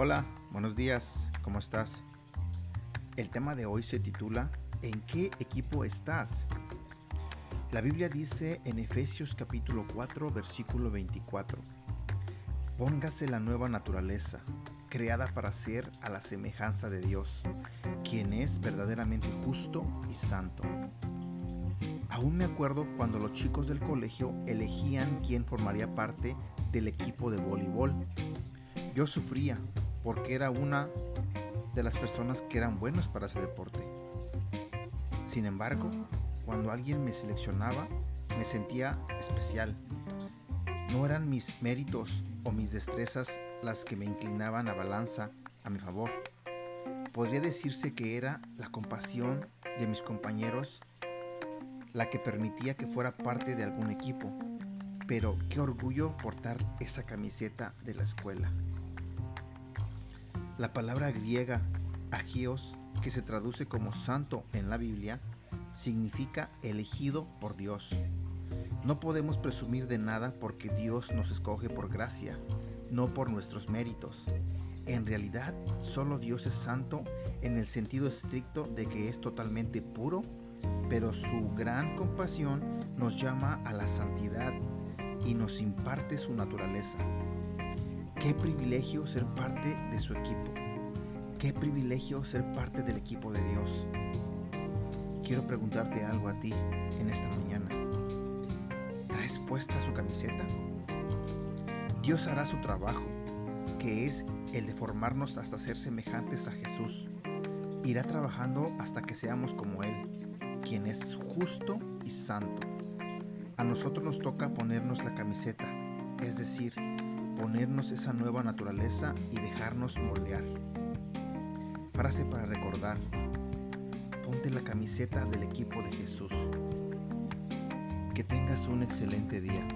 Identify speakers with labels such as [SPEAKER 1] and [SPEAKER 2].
[SPEAKER 1] Hola, buenos días, ¿cómo estás? El tema de hoy se titula ¿En qué equipo estás? La Biblia dice en Efesios capítulo 4 versículo 24, Póngase la nueva naturaleza, creada para ser a la semejanza de Dios, quien es verdaderamente justo y santo. Aún me acuerdo cuando los chicos del colegio elegían quién formaría parte del equipo de voleibol. Yo sufría porque era una de las personas que eran buenos para ese deporte. Sin embargo, cuando alguien me seleccionaba, me sentía especial. No eran mis méritos o mis destrezas las que me inclinaban a balanza a mi favor. Podría decirse que era la compasión de mis compañeros la que permitía que fuera parte de algún equipo. Pero qué orgullo portar esa camiseta de la escuela. La palabra griega agios, que se traduce como santo en la Biblia, significa elegido por Dios. No podemos presumir de nada porque Dios nos escoge por gracia, no por nuestros méritos. En realidad, solo Dios es santo en el sentido estricto de que es totalmente puro, pero su gran compasión nos llama a la santidad y nos imparte su naturaleza. Qué privilegio ser parte de su equipo. Qué privilegio ser parte del equipo de Dios. Quiero preguntarte algo a ti en esta mañana. ¿Traes puesta su camiseta? Dios hará su trabajo, que es el de formarnos hasta ser semejantes a Jesús. Irá trabajando hasta que seamos como Él, quien es justo y santo. A nosotros nos toca ponernos la camiseta, es decir, ponernos esa nueva naturaleza y dejarnos moldear. Frase para recordar. Ponte la camiseta del equipo de Jesús. Que tengas un excelente día.